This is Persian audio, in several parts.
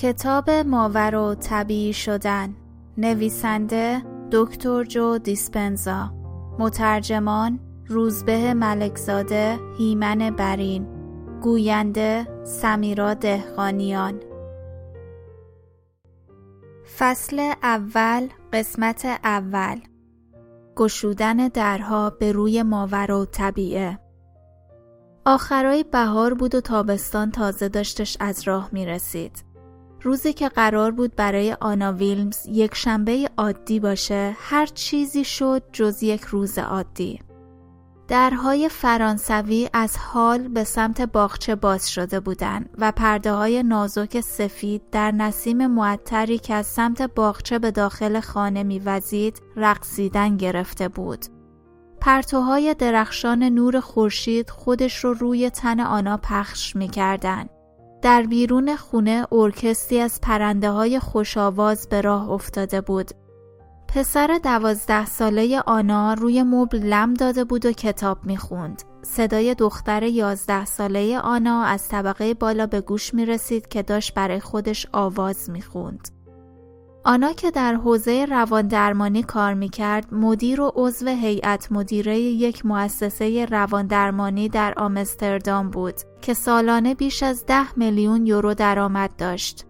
کتاب ماور و طبیعی شدن. نویسنده دکتر جو دیسپنزا. مترجمان روزبه ملکزاده هیمن برین. گوینده سمیرا دهقانیان. فصل اول قسمت اول. گشودن درها به روی ماور و طبیعه. آخرای بهار بود و تابستان تازه داشتش از راه می رسید. روزی که قرار بود برای آنا ویلمز یک شنبه عادی باشه هر چیزی شد جز یک روز عادی. درهای فرانسوی از حال به سمت باغچه باز شده بودند و پرده های نازک سفید در نسیم معطری که از سمت باغچه به داخل خانه میوزید رقصیدن گرفته بود. پرتوهای درخشان نور خورشید خودش رو روی تن آنا پخش می‌کردن. در بیرون خونه ارکستی از پرنده های خوشاواز به راه افتاده بود پسر دوازده ساله آنا روی مبل لم داده بود و کتاب می‌خوند. صدای دختر یازده ساله آنا از طبقه بالا به گوش می رسید که داشت برای خودش آواز می‌خوند. آنا که در حوزه روان درمانی کار می‌کرد مدیر و عضو هیئت مدیره یک مؤسسه روان درمانی در آمستردام بود که سالانه بیش از ده میلیون یورو درآمد داشت.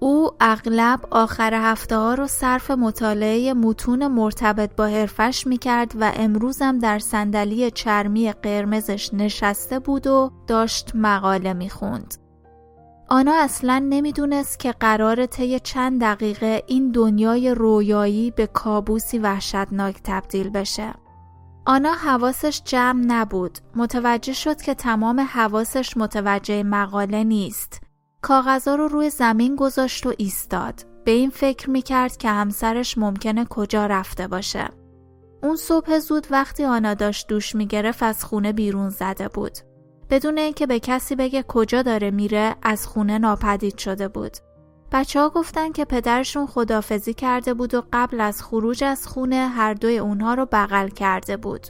او اغلب آخر هفته ها رو صرف مطالعه متون مرتبط با حرفش می کرد و امروزم در صندلی چرمی قرمزش نشسته بود و داشت مقاله می خوند. آنا اصلا نمی‌دونست که قرار طی چند دقیقه این دنیای رویایی به کابوسی وحشتناک تبدیل بشه. آنا حواسش جمع نبود. متوجه شد که تمام حواسش متوجه مقاله نیست. کاغذا رو روی زمین گذاشت و ایستاد. به این فکر می‌کرد که همسرش ممکنه کجا رفته باشه. اون صبح زود وقتی آنا داشت دوش می‌گرفت از خونه بیرون زده بود. بدون اینکه به کسی بگه کجا داره میره از خونه ناپدید شده بود. بچه ها گفتن که پدرشون خدافزی کرده بود و قبل از خروج از خونه هر دوی اونها رو بغل کرده بود.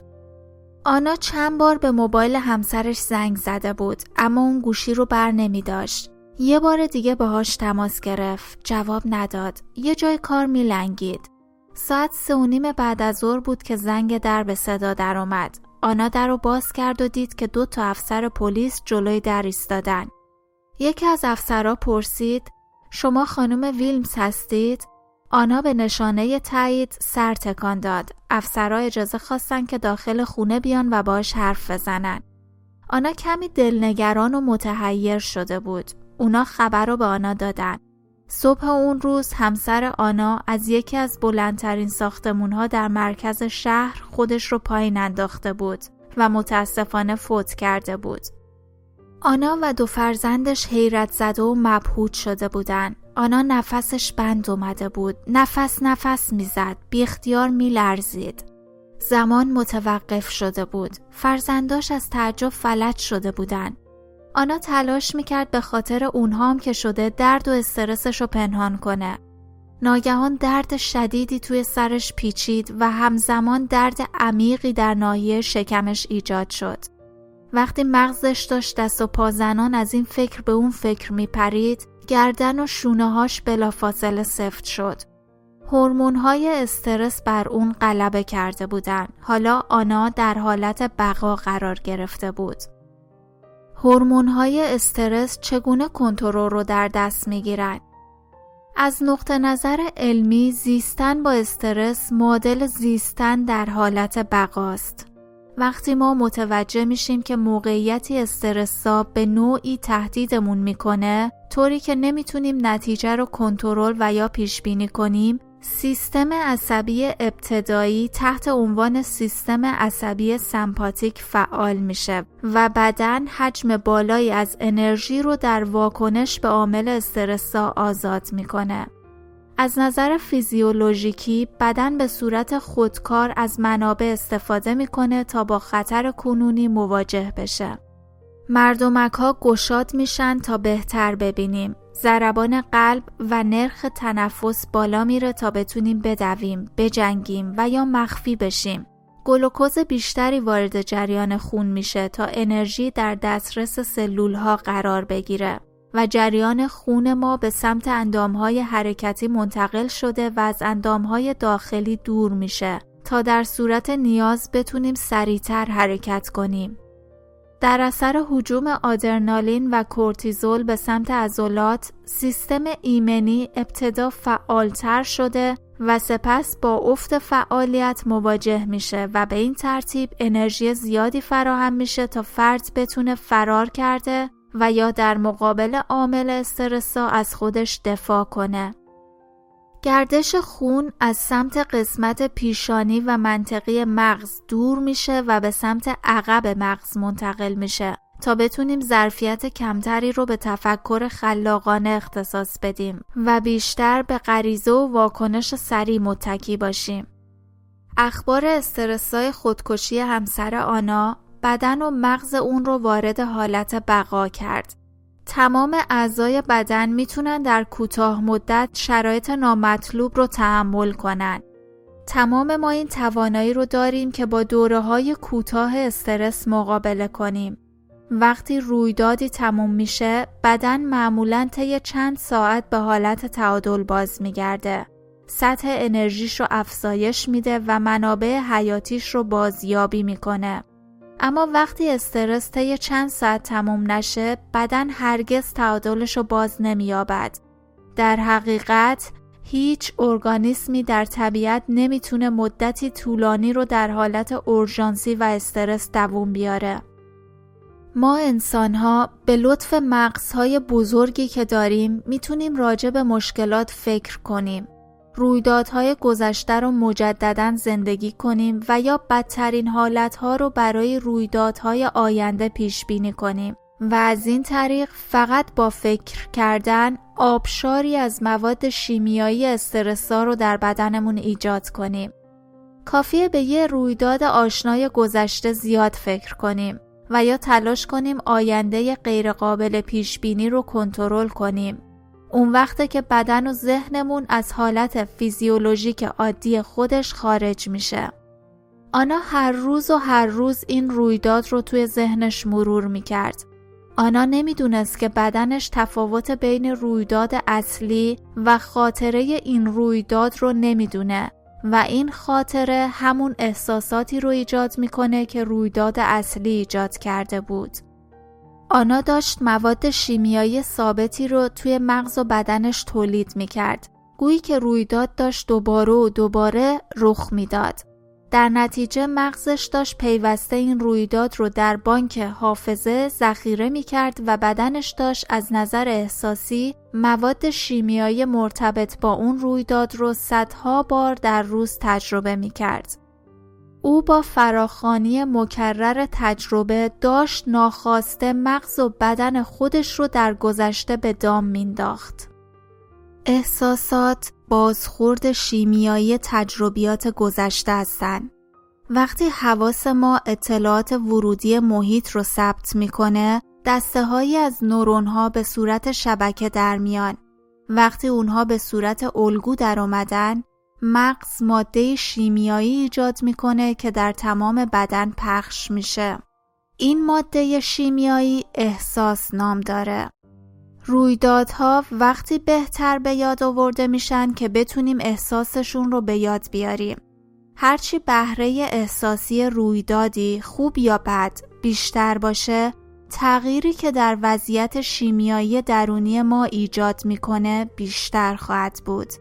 آنا چند بار به موبایل همسرش زنگ زده بود اما اون گوشی رو بر نمی داشت. یه بار دیگه باهاش تماس گرفت جواب نداد یه جای کار میلنگید ساعت سه و نیم بعد از ظهر بود که زنگ در به صدا درآمد آنا در رو باز کرد و دید که دو تا افسر پلیس جلوی در ایستادن. یکی از افسرها پرسید شما خانم ویلمز هستید؟ آنا به نشانه تایید سر تکان داد. افسرها اجازه خواستن که داخل خونه بیان و باش حرف بزنن. آنا کمی دلنگران و متحیر شده بود. اونا خبر رو به آنا دادن. صبح اون روز همسر آنا از یکی از بلندترین ساختمونها در مرکز شهر خودش رو پایین انداخته بود و متاسفانه فوت کرده بود. آنا و دو فرزندش حیرت زده و مبهوت شده بودن. آنا نفسش بند اومده بود. نفس نفس می‌زد. بی اختیار میلرزید. زمان متوقف شده بود. فرزنداش از تعجب فلج شده بودند. آنا تلاش می‌کرد به خاطر اونهام که شده درد و استرسش رو پنهان کنه. ناگهان درد شدیدی توی سرش پیچید و همزمان درد عمیقی در ناحیه شکمش ایجاد شد. وقتی مغزش داشت دست و پازنان از این فکر به اون فکر میپرید، گردن و شونه هاش بلافاصله سفت شد. هورمون های استرس بر اون غلبه کرده بودن. حالا آنا در حالت بقا قرار گرفته بود. هورمون های استرس چگونه کنترل رو در دست می گیرن؟ از نقطه نظر علمی زیستن با استرس معادل زیستن در حالت بقاست. وقتی ما متوجه میشیم که موقعیتی استرساب به نوعی تهدیدمون می‌کنه طوری که نمی‌تونیم نتیجه رو کنترل و یا پیش بینی کنیم سیستم عصبی ابتدایی تحت عنوان سیستم عصبی سمپاتیک فعال میشه و بدن حجم بالایی از انرژی رو در واکنش به عامل استرسا آزاد می‌کنه. از نظر فیزیولوژیکی بدن به صورت خودکار از منابع استفاده می‌کنه تا با خطر کنونی مواجه بشه. مردمک ها گشاد میشن تا بهتر ببینیم ضربان قلب و نرخ تنفس بالا میره تا بتونیم بدویم، بجنگیم و یا مخفی بشیم. گلوکوز بیشتری وارد جریان خون میشه تا انرژی در دسترس سلول ها قرار بگیره. و جریان خون ما به سمت اندامهای حرکتی منتقل شده و از اندامهای داخلی دور میشه تا در صورت نیاز بتونیم سریعتر حرکت کنیم. در اثر حجوم آدرنالین و کورتیزول به سمت عضلات، سیستم ایمنی ابتدا فعالتر شده و سپس با افت فعالیت مواجه میشه و به این ترتیب انرژی زیادی فراهم میشه تا فرد بتونه فرار کرده و یا در مقابل عامل استرسا از خودش دفاع کنه. گردش خون از سمت قسمت پیشانی و منطقی مغز دور میشه و به سمت عقب مغز منتقل میشه تا بتونیم ظرفیت کمتری رو به تفکر خلاقانه اختصاص بدیم و بیشتر به غریزه و واکنش سریع متکی باشیم. اخبار استرسای خودکشی همسر آنا بدن و مغز اون رو وارد حالت بقا کرد. تمام اعضای بدن می‌تونن در کوتاه مدت شرایط نامطلوب رو تحمل کنن. تمام ما این توانایی رو داریم که با دوره های کوتاه استرس مقابله کنیم. وقتی رویدادی تموم میشه بدن معمولا طی چند ساعت به حالت تعادل باز میگرده. سطح انرژیش رو افزایش میده و منابع حیاتیش رو بازیابی می‌کنه. اما وقتی استرس طی چند ساعت تموم نشه بدن هرگز تعادلش رو باز نمییابد. در حقیقت هیچ ارگانیسمی در طبیعت نمی‌تونه مدتی طولانی رو در حالت اورژانسی و استرس دووم بیاره. ما انسان ها به لطف مغزهای بزرگی که داریم می‌تونیم راجع به مشکلات فکر کنیم. رویدادهای گذشته رو مجددا زندگی کنیم و یا بدترین حالتها رو برای رویدادهای آینده پیش بینی کنیم و از این طریق فقط با فکر کردن آبشاری از مواد شیمیایی استرسا رو در بدنمون ایجاد کنیم. کافیه به یه رویداد آشنای گذشته زیاد فکر کنیم و یا تلاش کنیم آینده غیرقابل پیش بینی رو کنترل کنیم. اون وقته که بدن و ذهنمون از حالت فیزیولوژیک عادی خودش خارج میشه. آنا هر روز و هر روز این رویداد رو توی ذهنش مرور می‌کرد. آنا نمی‌دونست که بدنش تفاوت بین رویداد اصلی و خاطره این رویداد رو نمی‌دونه و این خاطره همون احساساتی رو ایجاد می‌کنه که رویداد اصلی ایجاد کرده بود. آنا داشت مواد شیمیایی ثابتی رو توی مغز و بدنش تولید می‌کرد. گویی که رویداد داشت دوباره و دوباره رخ می‌داد. در نتیجه مغزش داشت پیوسته این رویداد رو در بانک حافظه ذخیره می کرد و بدنش داشت از نظر احساسی مواد شیمیایی مرتبط با اون رویداد رو صدها بار در روز تجربه می کرد. او با فراخانی مکرر تجربه داشت ناخواسته مغز و بدن خودش رو در گذشته به دام مینداخت. احساسات بازخورد شیمیایی تجربیات گذشته هستند. وقتی حواس ما اطلاعات ورودی محیط رو ثبت می‌کنه دسته هایی از نورون ها به صورت شبکه در میان. وقتی اونها به صورت الگو در اومدن مغز ماده شیمیایی ایجاد می‌کنه که در تمام بدن پخش میشه. این ماده شیمیایی احساس نام داره. رویدادها وقتی بهتر به یاد آورده میشن که بتونیم احساسشون رو به یاد بیاریم. هرچی بهره احساسی رویدادی خوب یا بد بیشتر باشه تغییری که در وضعیت شیمیایی درونی ما ایجاد می‌کنه بیشتر خواهد بود.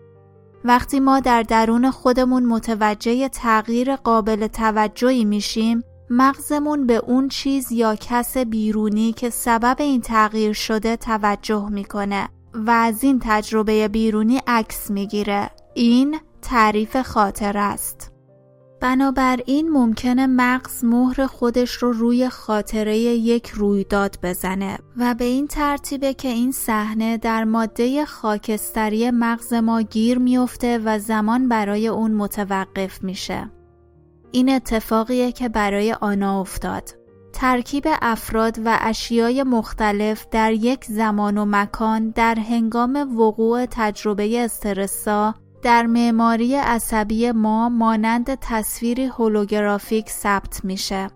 وقتی ما در درون خودمون متوجه تغییر قابل توجهی میشیم مغزمون به اون چیز یا کس بیرونی که سبب این تغییر شده توجه می‌کنه و از این تجربه بیرونی عکس می‌گیره. این تعریف خاطر است. بنابراین ممکنه مغز مهر خودش رو روی خاطره یک رویداد بزنه و به این ترتیبه که این صحنه در ماده خاکستری مغز ما گیر میفته و زمان برای اون متوقف میشه. این اتفاقیه که برای آنا افتاد. ترکیب افراد و اشیای مختلف در یک زمان و مکان در هنگام وقوع تجربه استرسا در معماری عصبی ما مانند تصویری هولوگرافیک ثبت میشه.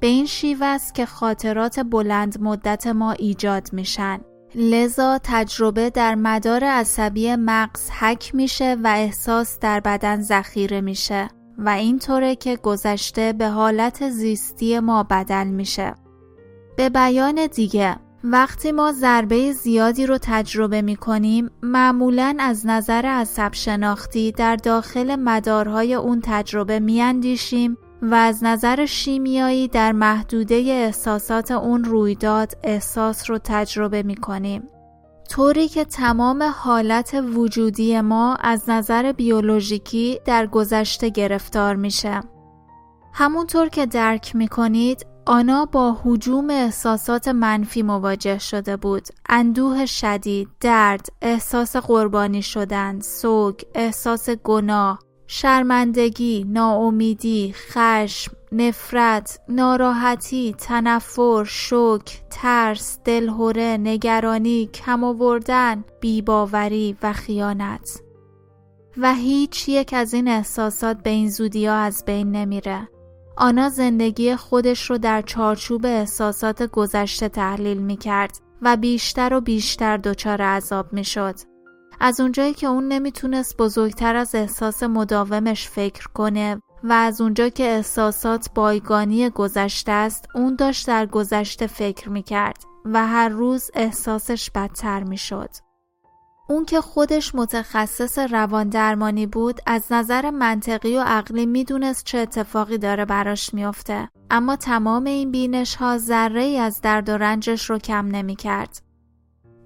به این شیوه است که خاطرات بلند مدت ما ایجاد میشن. لذا تجربه در مدار عصبی مغز حک میشه و احساس در بدن ذخیره میشه و اینطوره که گذشته به حالت زیستی ما بدل میشه. به بیان دیگه وقتی ما ضربه زیادی رو تجربه می کنیم معمولا از نظر عصب شناختی در داخل مدارهای اون تجربه می اندیشیم و از نظر شیمیایی در محدوده احساسات اون رویداد احساس رو تجربه می کنیم. طوری که تمام حالت وجودی ما از نظر بیولوژیکی در گذشته گرفتار میشه. همونطور که درک می کنید آنا با حجوم احساسات منفی مواجه شده بود. اندوه شدید، درد، احساس قربانی شدن، سوگ، احساس گناه، شرمندگی، ناامیدی، خشم، نفرت، ناراحتی، تنفر، شوک، ترس، دلهوره، نگرانی، کم آوردن، بیباوری و خیانت. و هیچ یک از این احساسات به این زودی ها از بین نمیره. آنا زندگی خودش رو در چارچوب احساسات گذشته تحلیل می کرد و بیشتر و بیشتر دچار عذاب می شد. از اونجایی که اون نمی‌تونست بزرگتر از احساس مداومش فکر کنه و از اونجا که احساسات بایگانی گذشته است اون داشت در گذشته فکر می‌کرد و هر روز احساسش بدتر می‌شد. اون که خودش متخصص روان درمانی بود از نظر منطقی و عقلی می‌دونست چه اتفاقی داره براش میافته اما تمام این بینش ها ذره ای از درد و رنجش رو کم نمی‌کرد.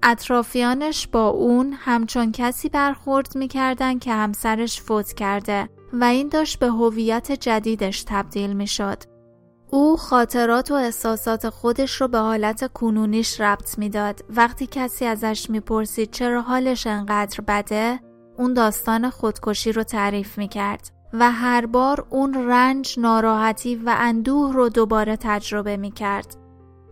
اطرافیانش با اون همچون کسی برخورد می‌کردن که همسرش فوت کرده و این داشت به هویت جدیدش تبدیل می‌شد. او خاطرات و احساسات خودش رو به حالت کنونیش ربط می‌داد. وقتی کسی ازش می‌پرسید چرا حالش انقدر بده، اون داستان خودکشی رو تعریف می‌کرد و هر بار اون رنج، ناراحتی و اندوه رو دوباره تجربه می‌کرد.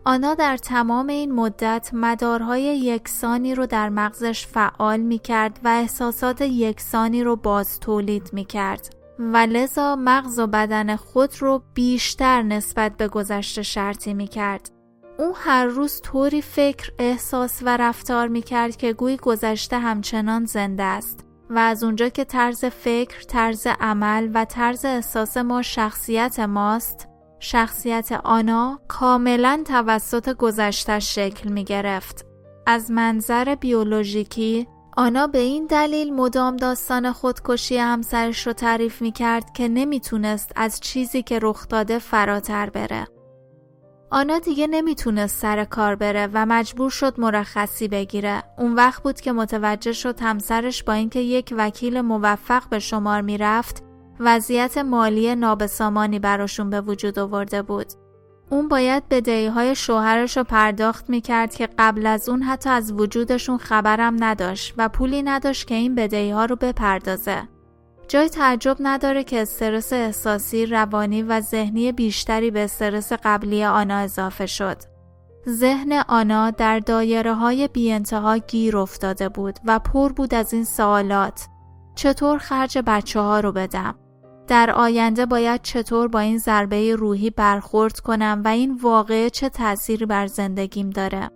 آنا در تمام این مدت مدارهای یکسانی رو در مغزش فعال می کرد و احساسات یکسانی رو باز تولید می کرد و لذا مغز و بدن خود رو بیشتر نسبت به گذشته شرطی می کرد. او هر روز طوری فکر، احساس و رفتار می کرد که گویی گذشته همچنان زنده است و از اونجا که طرز فکر، طرز عمل و طرز احساس ما شخصیت ماست شخصیت آنا کاملا توسط گذشتش شکل می گرفت. از منظر بیولوژیکی آنا به این دلیل مدام داستان خودکشی همسرش رو تعریف می کرد که نمی‌تونست از چیزی که رخ داده فراتر بره. آنا دیگه نمی‌تونست سر کار بره و مجبور شد مرخصی بگیره. اون وقت بود که متوجه شد همسرش با اینکه یک وکیل موفق به شمار می‌رفت وضعیت مالی نابسامانی براشون به وجود آورده بود. اون باید بدهی های شوهرش رو پرداخت می‌کرد که قبل از اون حتی از وجودشون خبرم نداشت و پولی نداشت که این بدهی ها رو بپردازه. جای تعجب نداره که استرس احساسی، روانی و ذهنی بیشتری به استرس قبلی آنا اضافه شد. ذهن آنا در دایره های بی انتها گیر افتاده بود و پر بود از این سوالات. چطور خرج بچه ها رو بدم؟ در آینده باید چطور با این ضربه روحی برخورد کنم و این واقعه چه تأثیری بر زندگیم داره؟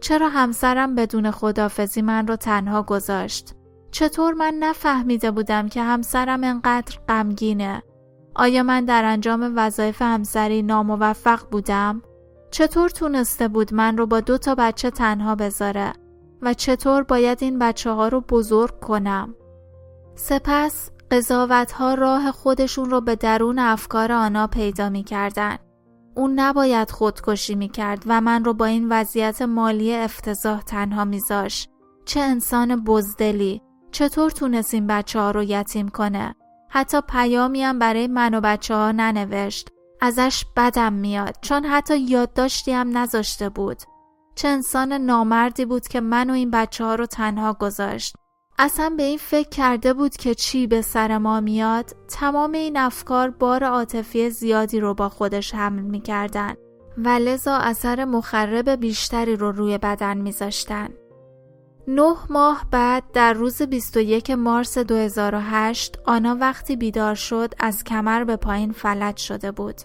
چرا همسرم بدون خدافزی من رو تنها گذاشت؟ چطور من نفهمیده بودم که همسرم انقدر غمگینه؟ آیا من در انجام وظایف همسری ناموفق بودم؟ چطور تونسته بود من رو با دو تا بچه تنها بذاره؟ و چطور باید این بچه ها رو بزرگ کنم؟ سپس قضاوت ها راه خودشون رو به درون افکار آنا پیدا می کردن. اون نباید خودکشی می کرد و من رو با این وضعیت مالی افتضاح تنها میذاش. چه انسان بزدلی. چطور تونست این بچه ها رو یتیم کنه؟ حتی پیامی هم برای من و بچه ها ننوشت. ازش بدم میاد چون حتی یادداشتی هم نذاشته بود. چه انسان نامردی بود که من و این بچه ها رو تنها گذاشت. اصلا به این فکر کرده بود که چی به سر ما میاد تمام این افکار بار عاطفی زیادی رو با خودش حمل می‌کردن و لذا اثر مخرب بیشتری رو روی بدن میذاشتن. نه ماه بعد در روز 21 مارس 2008 آنا وقتی بیدار شد از کمر به پایین فلج شده بود.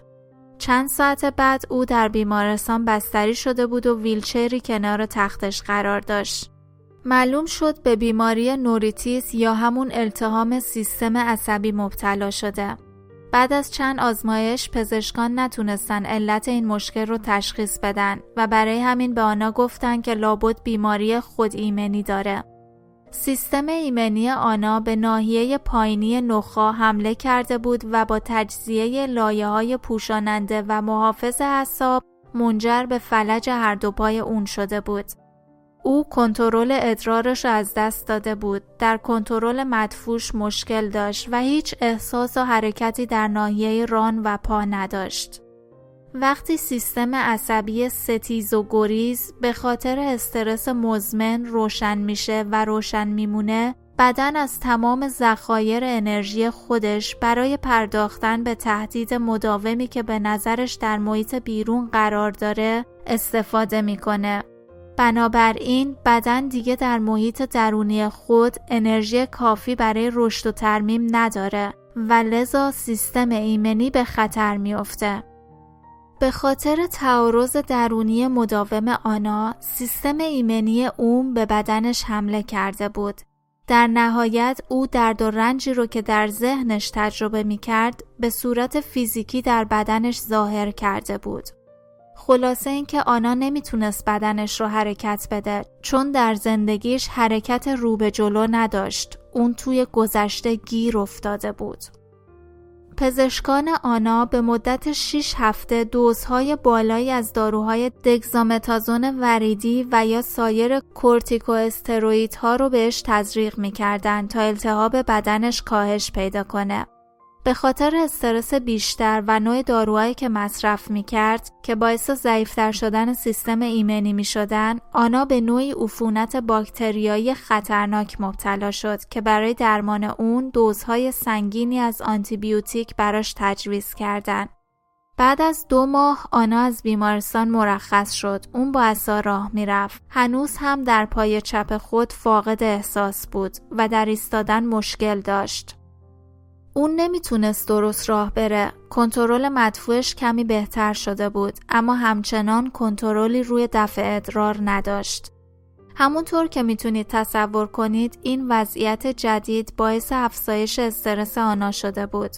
چند ساعت بعد او در بیمارستان بستری شده بود و ویلچری کنار تختش قرار داشت. معلوم شد به بیماری نوریتیس یا همون التهام سیستم عصبی مبتلا شده. بعد از چند آزمایش پزشکان نتونستن علت این مشکل رو تشخیص بدن و برای همین به آنها گفتن که لابد بیماری خود ایمنی داره. سیستم ایمنی آنا به ناحیه پایینی نخا حمله کرده بود و با تجزیه لایه های پوشاننده و محافظ اعصاب منجر به فلج هر دو پای اون شده بود. او کنترل ادرارش از دست داده بود. در کنترل مدفوش مشکل داشت و هیچ احساس و حرکتی در ناحیه ران و پا نداشت. وقتی سیستم عصبی ستیز و گریز به خاطر استرس مزمن روشن میشه و روشن میمونه بدن از تمام ذخایر انرژی خودش برای پرداختن به تهدید مداومی که به نظرش در محیط بیرون قرار داره استفاده می‌کنه. بنابراین بدن دیگه در محیط درونی خود انرژی کافی برای رشد و ترمیم نداره و لذا سیستم ایمنی به خطر میافته. به خاطر تعارض درونی مداوم آنا سیستم ایمنی اوم به بدنش حمله کرده بود. در نهایت او درد و رنجی رو که در ذهنش تجربه می کرد به صورت فیزیکی در بدنش ظاهر کرده بود. خلاصه اینکه آنا نمی‌تونست بدنش رو حرکت بده چون در زندگیش حرکت رو به جلو نداشت. اون توی گذشته گیر افتاده بود. پزشکان آنا به مدت 6 هفته دوزهای بالایی از داروهای دگزامتازون وریدی و یا سایر کورتیکواستروئیدها رو بهش تزریق می‌کردن تا التهاب بدنش کاهش پیدا کنه. به خاطر استرس بیشتر و نوع داروهایی که مصرف می کرد که باعث ضعیفتر شدن سیستم ایمنی می شدن، آنا به نوعی عفونت باکتریایی خطرناک مبتلا شد که برای درمان اون دوزهای سنگینی از آنتیبیوتیک براش تجویز کردند. بعد از دو ماه آنا از بیمارستان مرخص شد. اون با اصا راه می‌رفت. هنوز هم در پای چپ خود فاقد احساس بود و در ایستادن مشکل داشت. اون نمی‌تونست درست راه بره. کنترل مدفوعش کمی بهتر شده بود اما همچنان کنترلی روی دفع ادرار نداشت. همونطور که می‌تونید تصور کنید این وضعیت جدید باعث افزایش استرس آنا شده بود.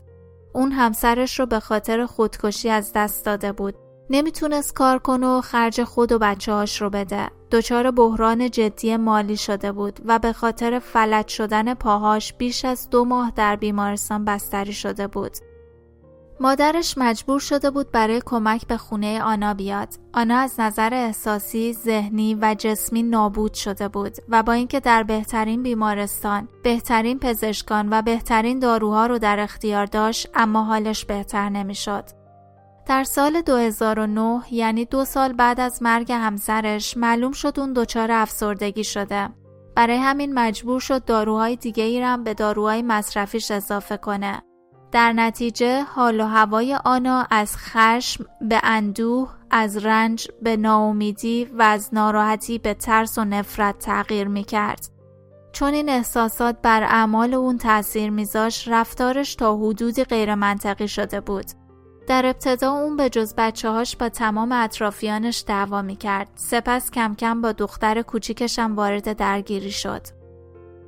اون همسرش رو به خاطر خودکشی از دست داده بود نمی‌تونست کار کنه و خرج خود و بچه هاش رو بده. دچار بحران جدی مالی شده بود و به خاطر فلج شدن پاهاش بیش از دو ماه در بیمارستان بستری شده بود. مادرش مجبور شده بود برای کمک به خونه آنا بیاد. آنا از نظر احساسی، ذهنی و جسمی نابود شده بود و با اینکه در بهترین بیمارستان، بهترین پزشکان و بهترین داروها رو در اختیار داشت اما حالش بهتر نمی‌شد. در سال 2009 یعنی دو سال بعد از مرگ همسرش معلوم شد اون دچار افسردگی شده. برای همین مجبور شد داروهای دیگه ای به داروهای مصرفیش اضافه کنه. در نتیجه حال و هوای آنا از خشم به اندوه، از رنج به ناامیدی و از ناراحتی به ترس و نفرت تغییر می کرد. چون این احساسات بر اعمال اون تاثیر میذاش رفتارش تا حدودی غیر منطقی شده بود. در ابتدا اون به جز بچه هاش با تمام اطرافیانش دعوا می کرد. سپس کم کم با دختر کوچیکشم وارد درگیری شد.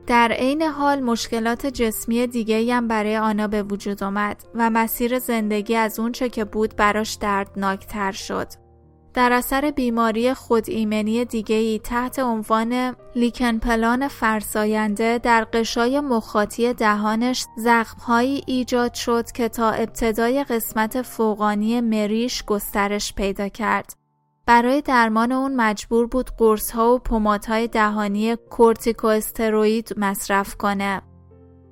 در عین حال مشکلات جسمی دیگه هم برای آنا به وجود آمد و مسیر زندگی از اونچه که بود براش دردناکتر شد. در اثر بیماری خود ایمنی دیگهی تحت عنوان لیکن پلان فرساینده در قشای مخاطی دهانش زخمهایی ایجاد شد که تا ابتدای قسمت فوقانی مریش گسترش پیدا کرد. برای درمان اون مجبور بود قرص ها و پمادهای دهانی کورتیکواستروئید مصرف کنه.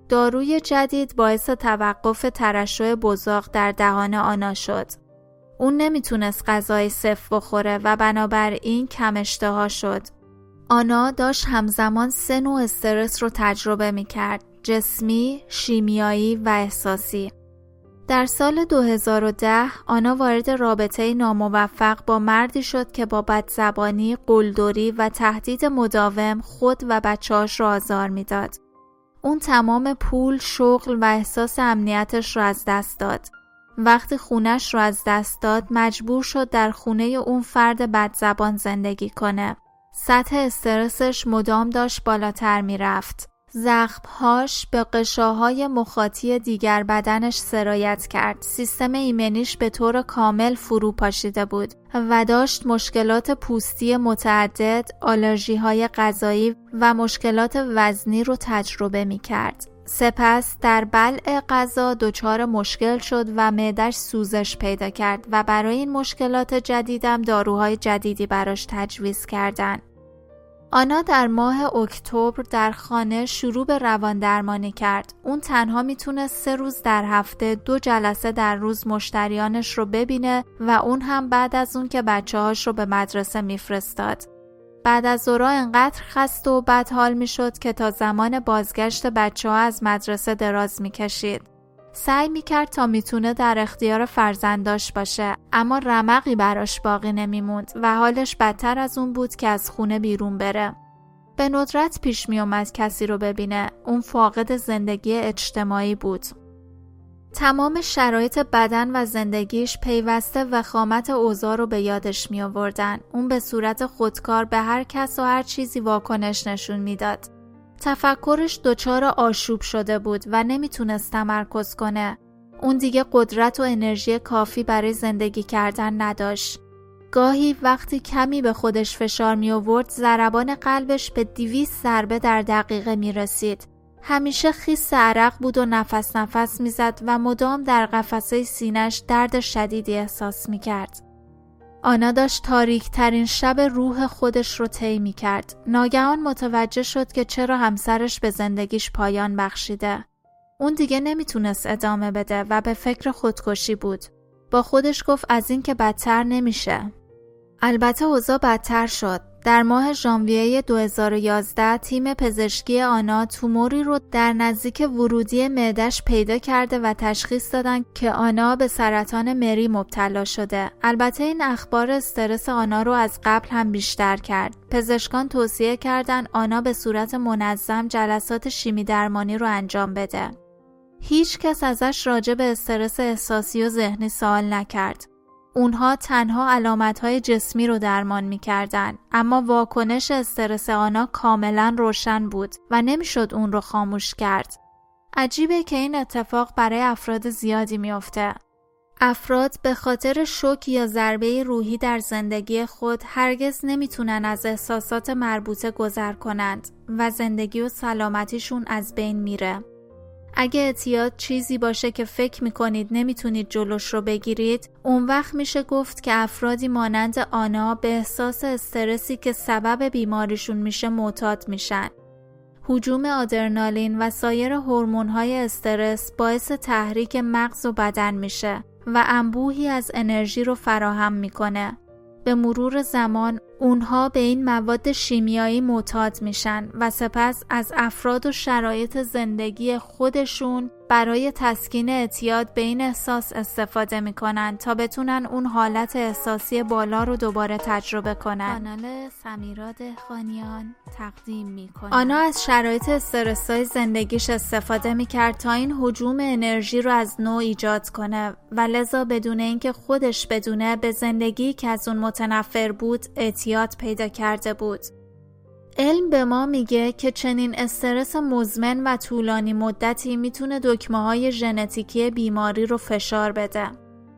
داروی جدید باعث توقف ترشح بزاق در دهان آنا شد. اون نمی‌تونست غذای صف بخوره و بنابراین کم اشتها شد. آنا داشت همزمان سه نوع استرس رو تجربه می‌کرد. جسمی، شیمیایی و احساسی. در سال 2010 آنا وارد رابطه ناموفق با مردی شد که با بدزبانی، قلدری و تهدید مداوم خود و بچهاش را آزار می‌داد. اون تمام پول، شغل و احساس امنیتش را از دست داد. وقتی خونش رو از دست داد مجبور شد در خونه اون فرد بدزبان زندگی کنه. سطح استرسش مدام داشت بالاتر می‌رفت. زخمهاش به قشاهای مخاطی دیگر بدنش سرایت کرد. سیستم ایمنیش به طور کامل فرو پاشیده بود و داشت مشکلات پوستی متعدد، آلرژی های غذایی و مشکلات وزنی رو تجربه می کرد. سپس در بلع غذا دچار مشکل شد و معدش سوزش پیدا کرد و برای این مشکلات جدیدم داروهای جدیدی براش تجویز کردند. آنا در ماه اکتبر در خانه شروع به روان درمانی کرد. اون تنها می‌تونه سه روز در هفته دو جلسه در روز مشتریانش رو ببینه و اون هم بعد از اون که بچه هاش رو به مدرسه میفرستاد. بعد از ظهرا انقدر خسته و بد حال می‌شد که تا زمان بازگشت بچه ها از مدرسه دراز می‌کشید. سعی می‌کرد تا می‌تونه در اختیار فرزنداش باشه اما رمقی براش باقی نمیموند و حالش بدتر از اون بود که از خونه بیرون بره. به ندرت پیش میومد کسی رو ببینه اون فاقد زندگی اجتماعی بود. تمام شرایط بدن و زندگیش پیوسته وخامت اوضاع رو به یادش می آوردن. اون به صورت خودکار به هر کس و هر چیزی واکنش نشون می‌داد. تفکرش دچار آشوب شده بود و نمی‌تونست تمرکز کنه. اون دیگه قدرت و انرژی کافی برای زندگی کردن نداشت. گاهی وقتی کمی به خودش فشار می آورد ضربان قلبش به دیویس ضربه در دقیقه می رسید. همیشه خیس عرق بود و نفس نفس می‌زد و مدام در قفسه سینش درد شدیدی احساس می کرد. آنا داشت تاریک ترین شب روح خودش رو طی می کرد. ناگهان متوجه شد که چرا همسرش به زندگیش پایان بخشیده. اون دیگه نمی‌تونست ادامه بده و به فکر خودکشی بود. با خودش گفت از این که بدتر نمیشه. البته اوضاع بدتر شد. در ماه ژانویه 2011 تیم پزشکی آنا توموری رو در نزدیک ورودی معدش پیدا کرده و تشخیص دادن که آنا به سرطان مری مبتلا شده. البته این اخبار استرس آنا رو از قبل هم بیشتر کرد. پزشکان توصیه کردند آنا به صورت منظم جلسات شیمی درمانی رو انجام بده. هیچ کس ازش راجع به استرس احساسی و ذهنی سوال نکرد. اونها تنها علامتهای جسمی رو درمان می‌کردن اما واکنش استرس آنا کاملا روشن بود و نمی‌شد اون رو خاموش کرد. عجیبه که این اتفاق برای افراد زیادی میافته. افراد به خاطر شوک یا ضربه روحی در زندگی خود هرگز نمی‌تونن از احساسات مربوطه گذر کنند و زندگی و سلامتیشون از بین میره. اگه اعتیاد چیزی باشه که فکر می‌کنید نمی‌تونید جلوش رو بگیرید اون وقت میشه گفت که افرادی مانند آنا به احساس استرسی که سبب بیماریشون میشه معتاد میشن. حجوم آدرنالین و سایر هورمون‌های استرس باعث تحریک مغز و بدن میشه و انبوهی از انرژی رو فراهم می‌کنه. به مرور زمان اونها به این مواد شیمیایی معتاد میشن و سپس از افراد و شرایط زندگی خودشون برای تسکین اعتیاد به این احساس استفاده می‌کنن تا بتونن اون حالت احساسی بالا رو دوباره تجربه کنن. کانال سمیراد خانیان تقدیم می‌کنه آنا از شرایط استرسای زندگیش استفاده می‌کرد تا این حجوم انرژی رو از نو ایجاد کنه و لذا بدون اینکه خودش بدونه به زندگی که از اون متنفر بود اعتیاد پیدا کرده بود علم به ما میگه که چنین استرس مزمن و طولانی مدتی می‌تونه دکمه های ژنتیکی بیماری رو فشار بده.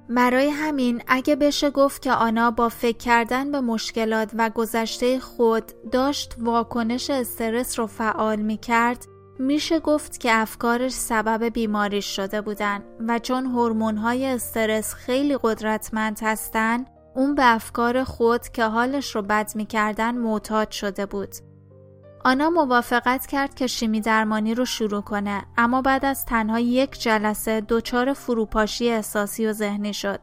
برای همین اگه بشه گفت که آنا با فکر کردن به مشکلات و گذشته خود داشت واکنش استرس رو فعال می‌کرد میشه گفت که افکارش سبب بیماریش شده بودن و چون هورمون‌های استرس خیلی قدرتمند هستن اون به افکار خود که حالش رو بد می‌کردن معتاد شده بود. آنا موافقت کرد که شیمی درمانی رو شروع کنه اما بعد از تنها یک جلسه دچار فروپاشی احساسی و ذهنی شد.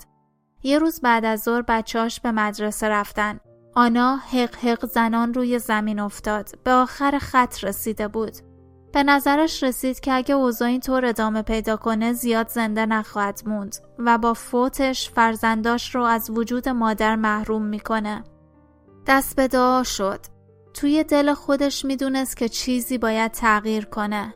یه روز بعد از ظهر بچهاش به مدرسه رفتن. آنا حق حق زنان روی زمین افتاد. به آخر خط رسیده بود. به نظرش رسید که اگه اوضاع اینطور ادامه پیدا کنه زیاد زنده نخواهد موند و با فوتش فرزنداش رو از وجود مادر محروم می‌کنه. دست به دعا شد. توی دل خودش می‌دونست که چیزی باید تغییر کنه.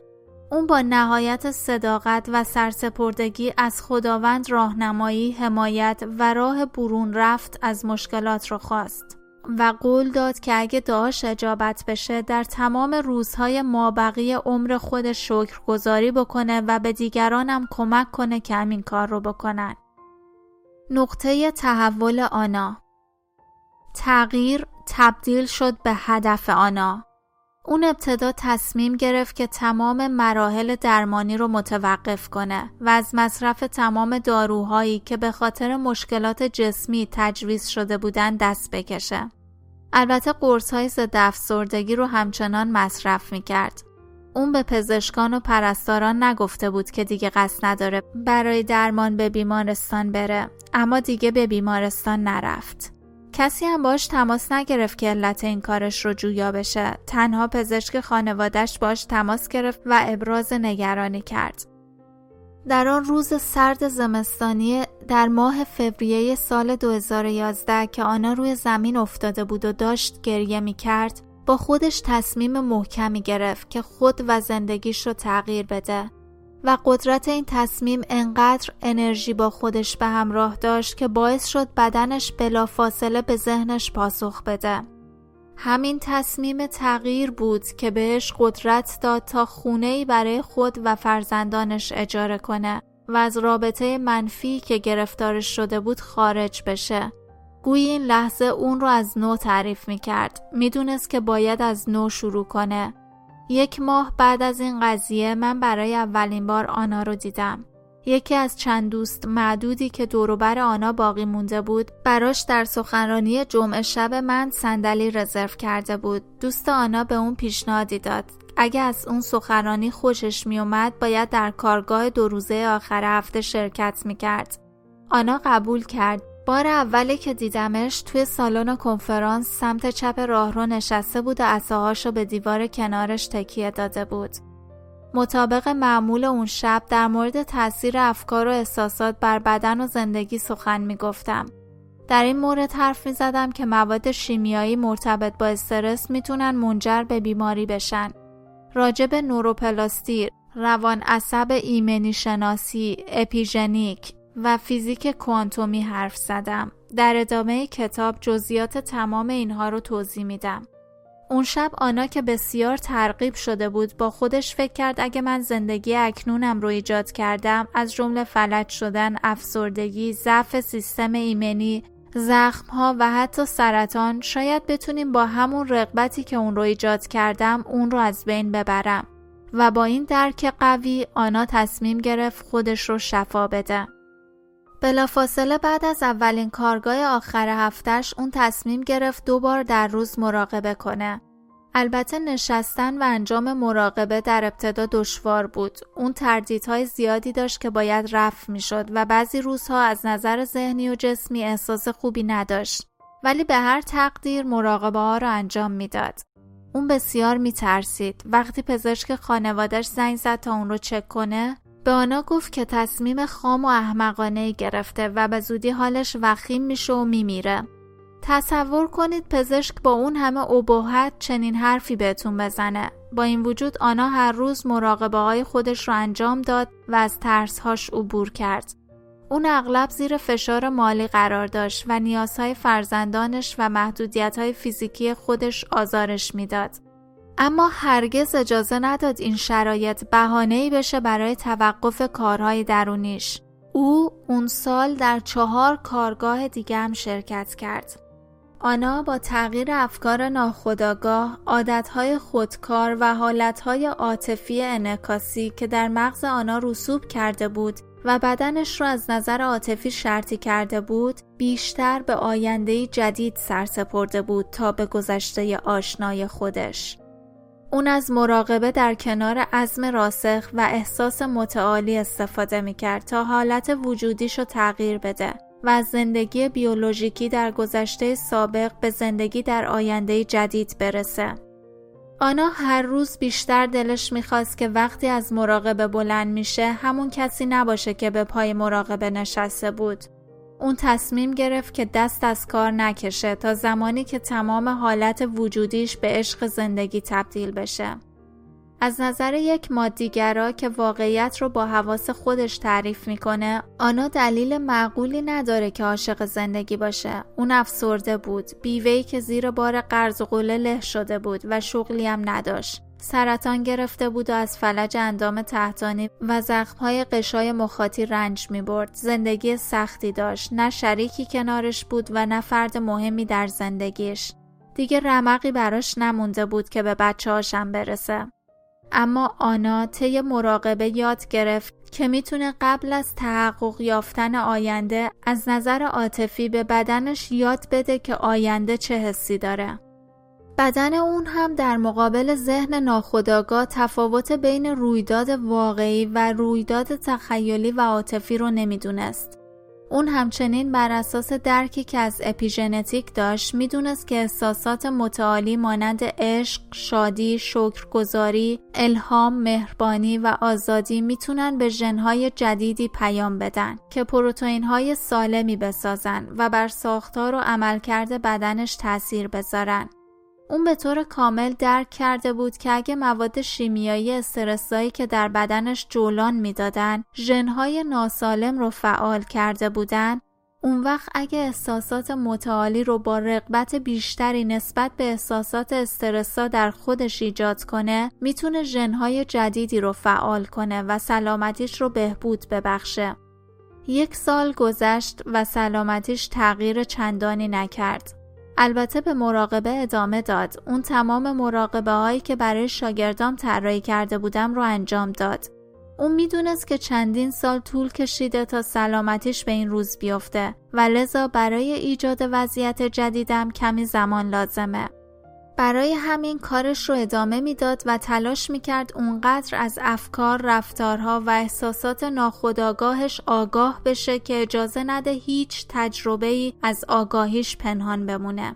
اون با نهایت صداقت و سرسپردگی از خداوند راهنمایی، حمایت و راه برون رفت از مشکلات را خواست و قول داد که اگه دعاش اجابت بشه در تمام روزهای مابقی عمر خود شکرگزاری بکنه و به دیگرانم کمک کنه که همین کار رو بکنن. نقطه تحول آنا تغییر تبدیل شد به هدف آنا اون ابتدا تصمیم گرفت که تمام مراحل درمانی رو متوقف کنه و از مصرف تمام داروهایی که به خاطر مشکلات جسمی تجویز شده بودن دست بکشه. البته قرص های ضد افسردگی رو همچنان مصرف می کرد. اون به پزشکان و پرستاران نگفته بود که دیگه قصد نداره برای درمان به بیمارستان بره اما دیگه به بیمارستان نرفت. کسی هم باش تماس نگرفت که علت این کارش رو جویا بشه. تنها پزشک خانوادش باش تماس گرفت و ابراز نگرانی کرد. در آن روز سرد زمستانی در ماه فوریه سال 2011 که آنا روی زمین افتاده بود و داشت گریه می کرد با خودش تصمیم محکمی گرفت که خود و زندگیش رو تغییر بده و قدرت این تصمیم انقدر انرژی با خودش به همراه داشت که باعث شد بدنش بلافاصله به ذهنش پاسخ بده. همین تصمیم تغییر بود که بهش قدرت داد تا خونه برای خود و فرزندانش اجاره کنه و از رابطه منفی که گرفتارش شده بود خارج بشه. گویی این لحظه اون رو از نو تعریف می کرد. می‌دونست که باید از نو شروع کنه یک ماه بعد از این قضیه من برای اولین بار آنا رو دیدم. یکی از چند دوست معدودی که دوروبر آنا باقی مونده بود براش در سخنرانی جمعه شب من صندلی رزرو کرده بود. دوست آنا به اون پیشنهادی داد. اگه از اون سخنرانی خوشش میومد باید در کارگاه دو روزه آخر هفته شرکت می‌کرد. آنا قبول کرد. بار اولی که دیدمش توی سالن کنفرانس سمت چپ راهرو نشسته بود و عصاهاشو به دیوار کنارش تکیه داده بود. مطابق معمول اون شب در مورد تاثیر افکار و احساسات بر بدن و زندگی سخن می گفتم. در این مورد حرف می زدم که مواد شیمیایی مرتبط با استرس می‌تونن منجر به بیماری بشن. راجب نوروپلاستیر، روان عصب ایمنی شناسی، اپیژنیک، و فیزیک کوانتومی حرف زدم. در ادامه کتاب جزئیات تمام اینها رو توضیح میدم. اون شب آنا که بسیار ترغیب شده بود با خودش فکر کرد اگه من زندگی اکنونم رو ایجاد کردم از جمله فلج شدن، افسردگی، ضعف سیستم ایمنی، زخم ها و حتی سرطان شاید بتونیم با همون رغبتی که اون رو ایجاد کردم اون رو از بین ببرم و با این درک قوی آنا تصمیم گرفت خودش رو شفا بده. بلافاصله بعد از اولین کارگاه آخر هفتش اون تصمیم گرفت دو بار در روز مراقبه کنه. البته نشستن و انجام مراقبه در ابتدا دشوار بود. اون تردیدهای زیادی داشت که باید رفع می شد و بعضی روزها از نظر ذهنی و جسمی احساس خوبی نداشت. ولی به هر تقدیر مراقبه ها را انجام می‌داد. اون بسیار می ترسید. وقتی پزشک خانوادش زنگ زد تا اون رو چک کنه به آنا گفت که تصمیم خام و احمقانه گرفته و به زودی حالش وخیم میشه و میمیره. تصور کنید پزشک با اون همه ابهت چنین حرفی بهتون بزنه. با این وجود آنا هر روز مراقبه های خودش رو انجام داد و از ترسهاش عبور کرد. اون اغلب زیر فشار مالی قرار داشت و نیازهای فرزندانش و محدودیت های فیزیکی خودش آزارش می‌داد. اما هرگز اجازه نداد این شرایط بهانه‌ای بشه برای توقف کارهای درونیش. او اون سال در چهار کارگاه دیگه هم شرکت کرد. آنا با تغییر افکار ناخودآگاه، عادتهای خودکار و حالتهای عاطفی انعکاسی که در مغز آنا رسوب کرده بود و بدنش را از نظر عاطفی شرطی کرده بود، بیشتر به آینده جدید سرسپرده بود تا به گذشته آشنای خودش. اون از مراقبه در کنار عزم راسخ و احساس متعالی استفاده می‌کرد تا حالت وجودیش رو تغییر بده و زندگی بیولوژیکی در گذشته سابق به زندگی در آینده جدید برسه. آنا هر روز بیشتر دلش می‌خواست که وقتی از مراقبه بلند میشه همون کسی نباشه که به پای مراقبه نشسته بود. اون تصمیم گرفت که دست از کار نکشه تا زمانی که تمام حالت وجودیش به عشق زندگی تبدیل بشه. از نظر یک مادیگرا که واقعیت رو با حواس خودش تعریف می‌کنه آنا دلیل معقولی نداره که عاشق زندگی باشه اون افسرده بود بیوهی که زیر بار قرض و قله له شده بود و شغلی هم نداشت سرطان گرفته بود و از فلج اندام تحتانی و زخمهای قشای مخاطی رنج می برد. زندگی سختی داشت. نه شریکی کنارش بود و نه فرد مهمی در زندگیش. دیگه رمقی براش نمونده بود که به بچه هاشم برسه. اما آنا طی مراقبه یاد گرفت که می‌تونه قبل از تحقق یافتن آینده از نظر عاطفی به بدنش یاد بده که آینده چه حسی داره. بدن اون هم در مقابل ذهن ناخودآگاه تفاوت بین رویداد واقعی و رویداد تخیلی و عاطفی رو نمی‌دونست. اون همچنین بر اساس درکی که از اپیژنتیک داشت می‌دونست که احساسات متعالی مانند عشق، شادی، شکرگزاری، الهام، مهربانی و آزادی می‌تونن به ژنهای جدیدی پیام بدن که پروتئینهای سالمی بسازن و بر ساختار و عملکرد بدنش تاثیر بذارن. اون به طور کامل درک کرده بود که اگه مواد شیمیایی استرسایی که در بدنش جولان می‌دادن ژنهای ناسالم رو فعال کرده بودن اون وقت اگه احساسات متعالی رو با رقبت بیشتری نسبت به احساسات استرسا در خودش ایجاد کنه می‌تونه ژنهای جدیدی رو فعال کنه و سلامتیش رو بهبود ببخشه. یک سال گذشت و سلامتیش تغییر چندانی نکرد. البته به مراقبه ادامه داد. اون تمام مراقبه هایی که برای شاگردام طراحی کرده بودم رو انجام داد. اون می‌دونست که چندین سال طول کشیده تا سلامتیش به این روز بیفته و لذا برای ایجاد وضعیت جدیدم کمی زمان لازمه. برای همین کارش رو ادامه می‌داد و تلاش می‌کرد اونقدر از افکار، رفتارها و احساسات ناخودآگاهش آگاه بشه که اجازه نده هیچ تجربه ای از آگاهیش پنهان بمونه.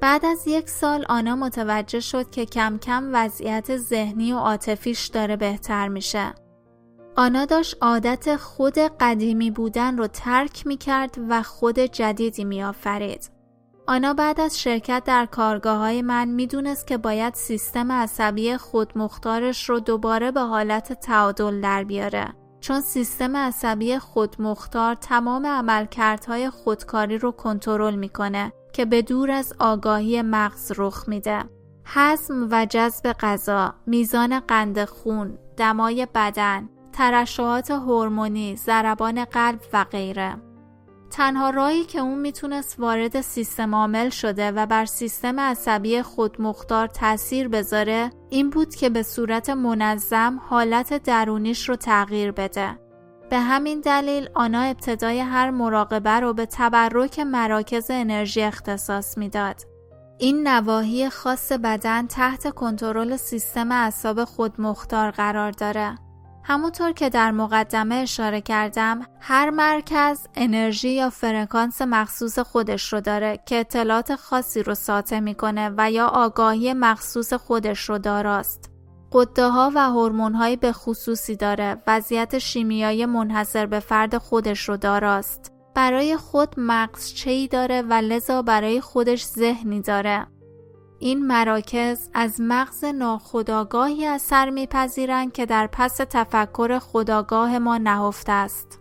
بعد از یک سال آنا متوجه شد که کم کم وضعیت ذهنی و عاطفیش داره بهتر میشه. آنا داشت عادت خود قدیمی بودن رو ترک می‌کرد و خود جدیدی میآفرید. آنا بعد از شرکت در کارگاه های من می‌دونست که باید سیستم عصبی خودمختارش رو دوباره به حالت تعادل در بیاره. چون سیستم عصبی خودمختار تمام عملکردهای خودکاری رو کنترل می‌کنه که به دور از آگاهی مغز رخ میده. حزم و جذب غذا، میزان قند خون، دمای بدن، ترشحات هورمونی، ضربان قلب و غیره. تنها راهی که اون می‌تونست وارد سیستم عامل شده و بر سیستم عصبی خودمختار تاثیر بذاره این بود که به صورت منظم حالت درونیش رو تغییر بده. به همین دلیل آنا ابتدای هر مراقبه رو به تبرک مراکز انرژی اختصاص می‌داد. این نواحی خاص بدن تحت کنترل سیستم اعصاب خودمختار قرار داره. همونطور که در مقدمه اشاره کردم هر مرکز انرژی یا فرکانس مخصوص خودش رو داره که اطلاعات خاصی رو ساطع می‌کنه و یا آگاهی مخصوص خودش رو داراست. قده ها و هورمون های به خصوصی داره وضعیت شیمیایی منحصر به فرد خودش رو داراست. برای خود مغز چی داره و لذا برای خودش ذهنی داره. این مراکز از مغز ناخودآگاهی اثر میپذیرند که در پس تفکر خداگاه ما نهفته است.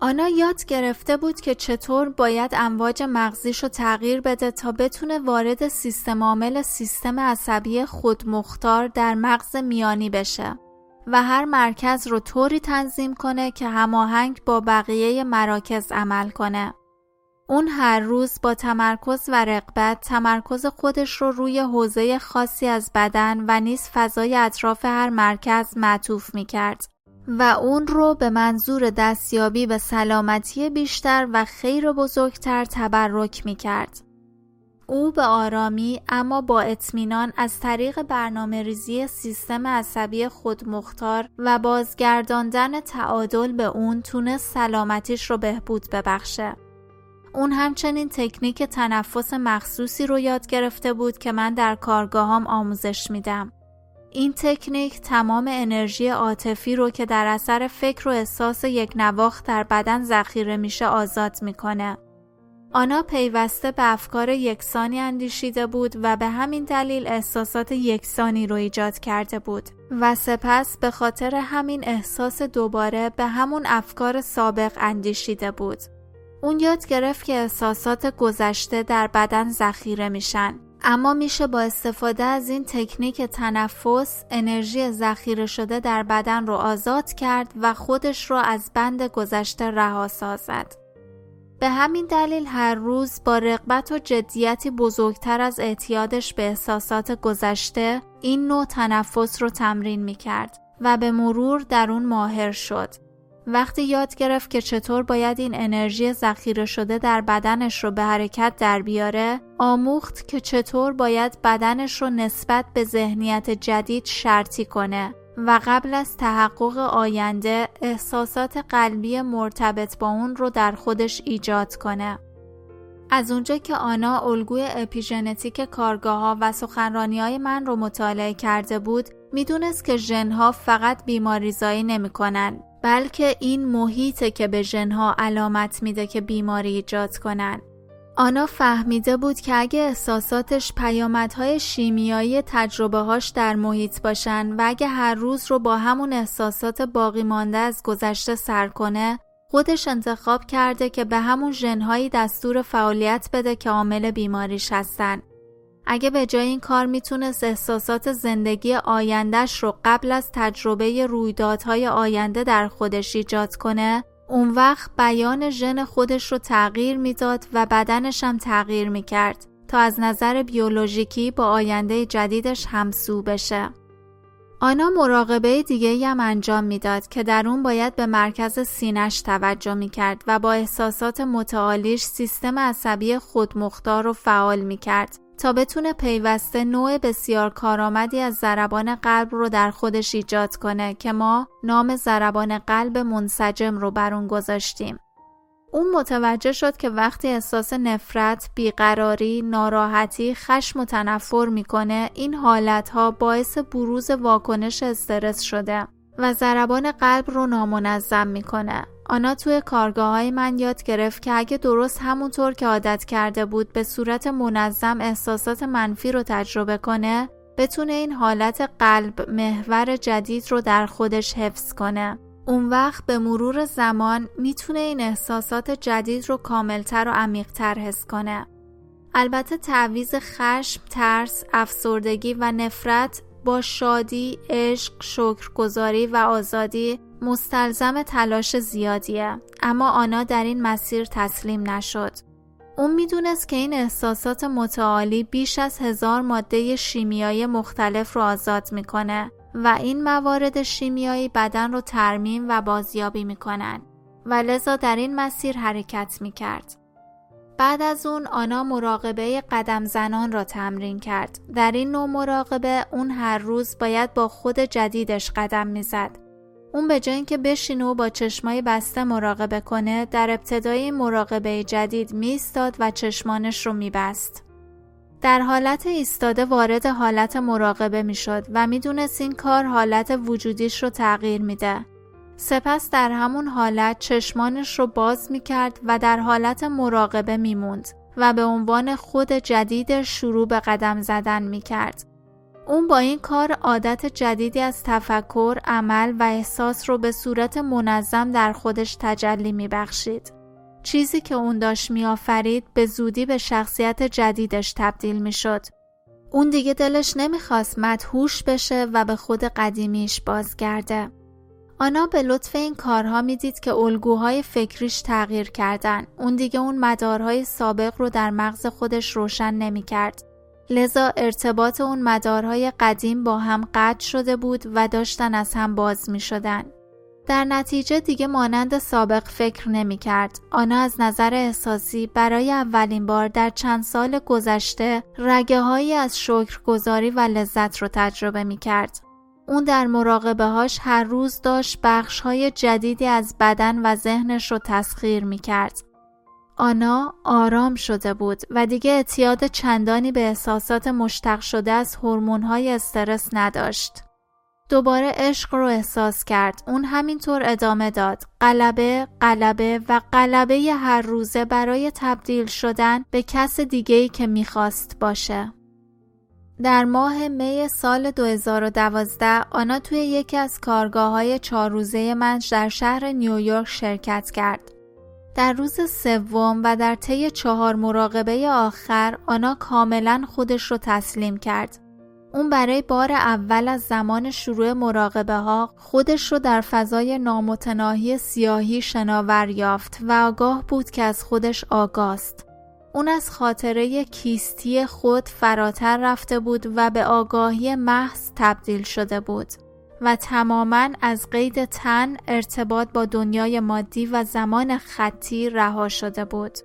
آنا یاد گرفته بود که چطور باید امواج مغزیش رو تغییر بده تا بتونه وارد سیستم عامل سیستم عصبی خودمختار در مغز میانی بشه و هر مرکز رو طوری تنظیم کنه که هماهنگ با بقیه مراکز عمل کنه. اون هر روز با تمرکز و رقبت تمرکز خودش رو روی حوزه خاصی از بدن و نیز فضای اطراف هر مرکز معطوف می کرد و اون رو به منظور دستیابی به سلامتی بیشتر و خیر بزرگتر تبرک می کرد. او به آرامی اما با اطمینان از طریق برنامه ریزی سیستم عصبی خودمختار و بازگرداندن تعادل به اون تونست سلامتیش رو بهبود ببخشه. اون همچنین تکنیک تنفس مخصوصی رو یاد گرفته بود که من در کارگاهام آموزش میدم. این تکنیک تمام انرژی عاطفی رو که در اثر فکر و احساس یک نواخت در بدن ذخیره میشه آزاد می‌کنه. آنا پیوسته به افکار یکسانی اندیشیده بود و به همین دلیل احساسات یکسانی رو ایجاد کرده بود و سپس به خاطر همین احساس دوباره به همون افکار سابق اندیشیده بود. اون یاد گرفت که احساسات گذشته در بدن ذخیره میشن اما میشه با استفاده از این تکنیک تنفس انرژی ذخیره شده در بدن رو آزاد کرد و خودش رو از بند گذشته رها سازد. به همین دلیل هر روز با رقبت و جدیتی بزرگتر از اعتیادش به احساسات گذشته این نوع تنفس رو تمرین می کرد و به مرور در اون ماهر شد. وقتی یاد گرفت که چطور باید این انرژی ذخیره شده در بدنش رو به حرکت در بیاره، آموخت که چطور باید بدنش رو نسبت به ذهنیت جدید شرطی کنه و قبل از تحقق آینده احساسات قلبی مرتبط با اون رو در خودش ایجاد کنه. از اونجا که آنا الگوی اپیژنتیک کارگاه ها و سخنرانی های من رو مطالعه کرده بود می‌دونست که ژنها فقط بیماریزایی نمی‌کنن بلکه این محیطه که به ژنها علامت میده که بیماری ایجاد کنن آنا فهمیده بود که اگه احساساتش پیامدهای شیمیایی تجربه هاش در محیط باشن و اگه هر روز رو با همون احساسات باقی مانده از گذشته سر کنه خودش انتخاب کرده که به همون ژنهایی دستور فعالیت بده که عامل بیماریش هستن. اگه به جای این کار می‌تونست احساسات زندگی آیندهش رو قبل از تجربه رویدادهای آینده در خودش ایجاد کنه اون وقت بیان ژن خودش رو تغییر می‌داد و بدنش هم تغییر می‌کرد تا از نظر بیولوژیکی با آینده جدیدش همسو بشه. آنا مراقبه دیگه هم انجام می‌داد که در اون باید به مرکز سینش توجه می‌کرد و با احساسات متعالیش سیستم عصبی خودمختار رو فعال می‌کرد تا بتونه پیوسته نوع بسیار کارآمدی از ضربان قلب رو در خودش ایجاد کنه که ما نام ضربان قلب منسجم رو بر اون گذاشتیم. اون متوجه شد که وقتی احساس نفرت، بیقراری، ناراحتی، خشم و تنفر می‌کنه این حالتها باعث بروز واکنش استرس شده و ضربان قلب رو نامنظم می‌کنه. آنا توی کارگاه های من یاد گرفت که اگه درست همونطور که عادت کرده بود به صورت منظم احساسات منفی رو تجربه کنه بتونه این حالت قلب محور جدید رو در خودش حفظ کنه. اون وقت به مرور زمان می‌تونه این احساسات جدید رو کاملتر و عمیقتر حس کنه. البته تعویز خشم، ترس، افسردگی و نفرت با شادی، عشق، شکرگزاری و آزادی مستلزم تلاش زیادیه اما آنا در این مسیر تسلیم نشد. اون می‌دونست که این احساسات متعالی بیش از هزار ماده شیمیایی مختلف رو آزاد می‌کنه و این موارد شیمیایی بدن رو ترمیم و بازیابی می‌کنن و لذا در این مسیر حرکت می‌کرد. بعد از اون آنا مراقبه قدم زنان را تمرین کرد. در این نوع مراقبه اون هر روز باید با خود جدیدش قدم می‌زد. اون به جای اینکه بشینه و با چشمای بسته مراقبه کنه در ابتدای مراقبه جدید میستاد و چشمانش رو میبست. در حالت ایستاده وارد حالت مراقبه می‌شد و می‌دونست این کار حالت وجودیش رو تغییر میده. سپس در همون حالت چشمانش رو باز می‌کرد و در حالت مراقبه میموند و به عنوان خود جدید شروع به قدم زدن می‌کرد. اون با این کار عادت جدیدی از تفکر، عمل و احساس رو به صورت منظم در خودش تجلی میبخشید. چیزی که اون داشت میآفرید به زودی به شخصیت جدیدش تبدیل می‌شد. اون دیگه دلش نمی‌خواست مدهوش بشه و به خود قدیمیش بازگرده. آنا به لطف این کارها می‌دید که الگوهای فکریش تغییر کردن. اون دیگه اون مدارهای سابق رو در مغز خودش روشن نمی‌کرد. لذا ارتباط اون مدارهای قدیم با هم قطع شده بود و داشتن از هم باز می شدن. در نتیجه دیگه مانند سابق فکر نمی کرد. آنا از نظر احساسی برای اولین بار در چند سال گذشته رگه هایی از شکرگزاری و لذت رو تجربه می کرد. اون در مراقبه هاش هر روز داشت بخش های جدیدی از بدن و ذهنش رو تسخیر می کرد. آنا آرام شده بود و دیگه اعتیاد چندانی به احساسات مشتق شده از های استرس نداشت. دوباره عشق رو احساس کرد. اون همینطور ادامه داد. قلبه، قلبه و قلبه هر روزه برای تبدیل شدن به کس دیگهی که می‌خواست باشه. در ماه می سال 2012 آنا توی یکی از کارگاه های چهار روزه منج در شهر نیویورک شرکت کرد. در روز سوم و در طی چهار مراقبه آخر آنا کاملا خودش رو تسلیم کرد. اون برای بار اول از زمان شروع مراقبه ها خودش رو در فضای نامتناهی سیاهی شناور یافت و آگاه بود که از خودش آگاست. اون از خاطره کیستی خود فراتر رفته بود و به آگاهی محض تبدیل شده بود و تماما از قید تن ارتباط با دنیای مادی و زمان خطی رها شده بود.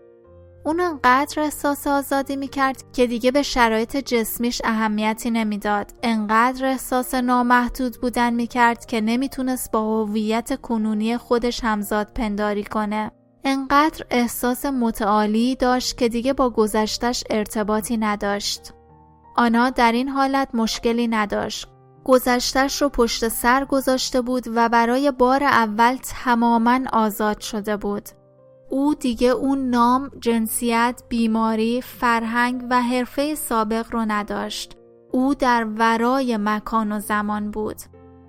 اون انقدر احساس آزادی می‌کرد که دیگه به شرایط جسمیش اهمیتی نمی‌داد. انقدر احساس نامحدود بودن می‌کرد که نمی‌تونست با هویت کنونی خودش همزاد پنداری کنه. انقدر احساس متعالی داشت که دیگه با گذشتش ارتباطی نداشت. آنا در این حالت مشکلی نداشت. گذشتش رو پشت سر گذاشته بود و برای بار اول تماما آزاد شده بود. او دیگه اون نام، جنسیت، بیماری، فرهنگ و حرفه سابق رو نداشت. او در ورای مکان و زمان بود.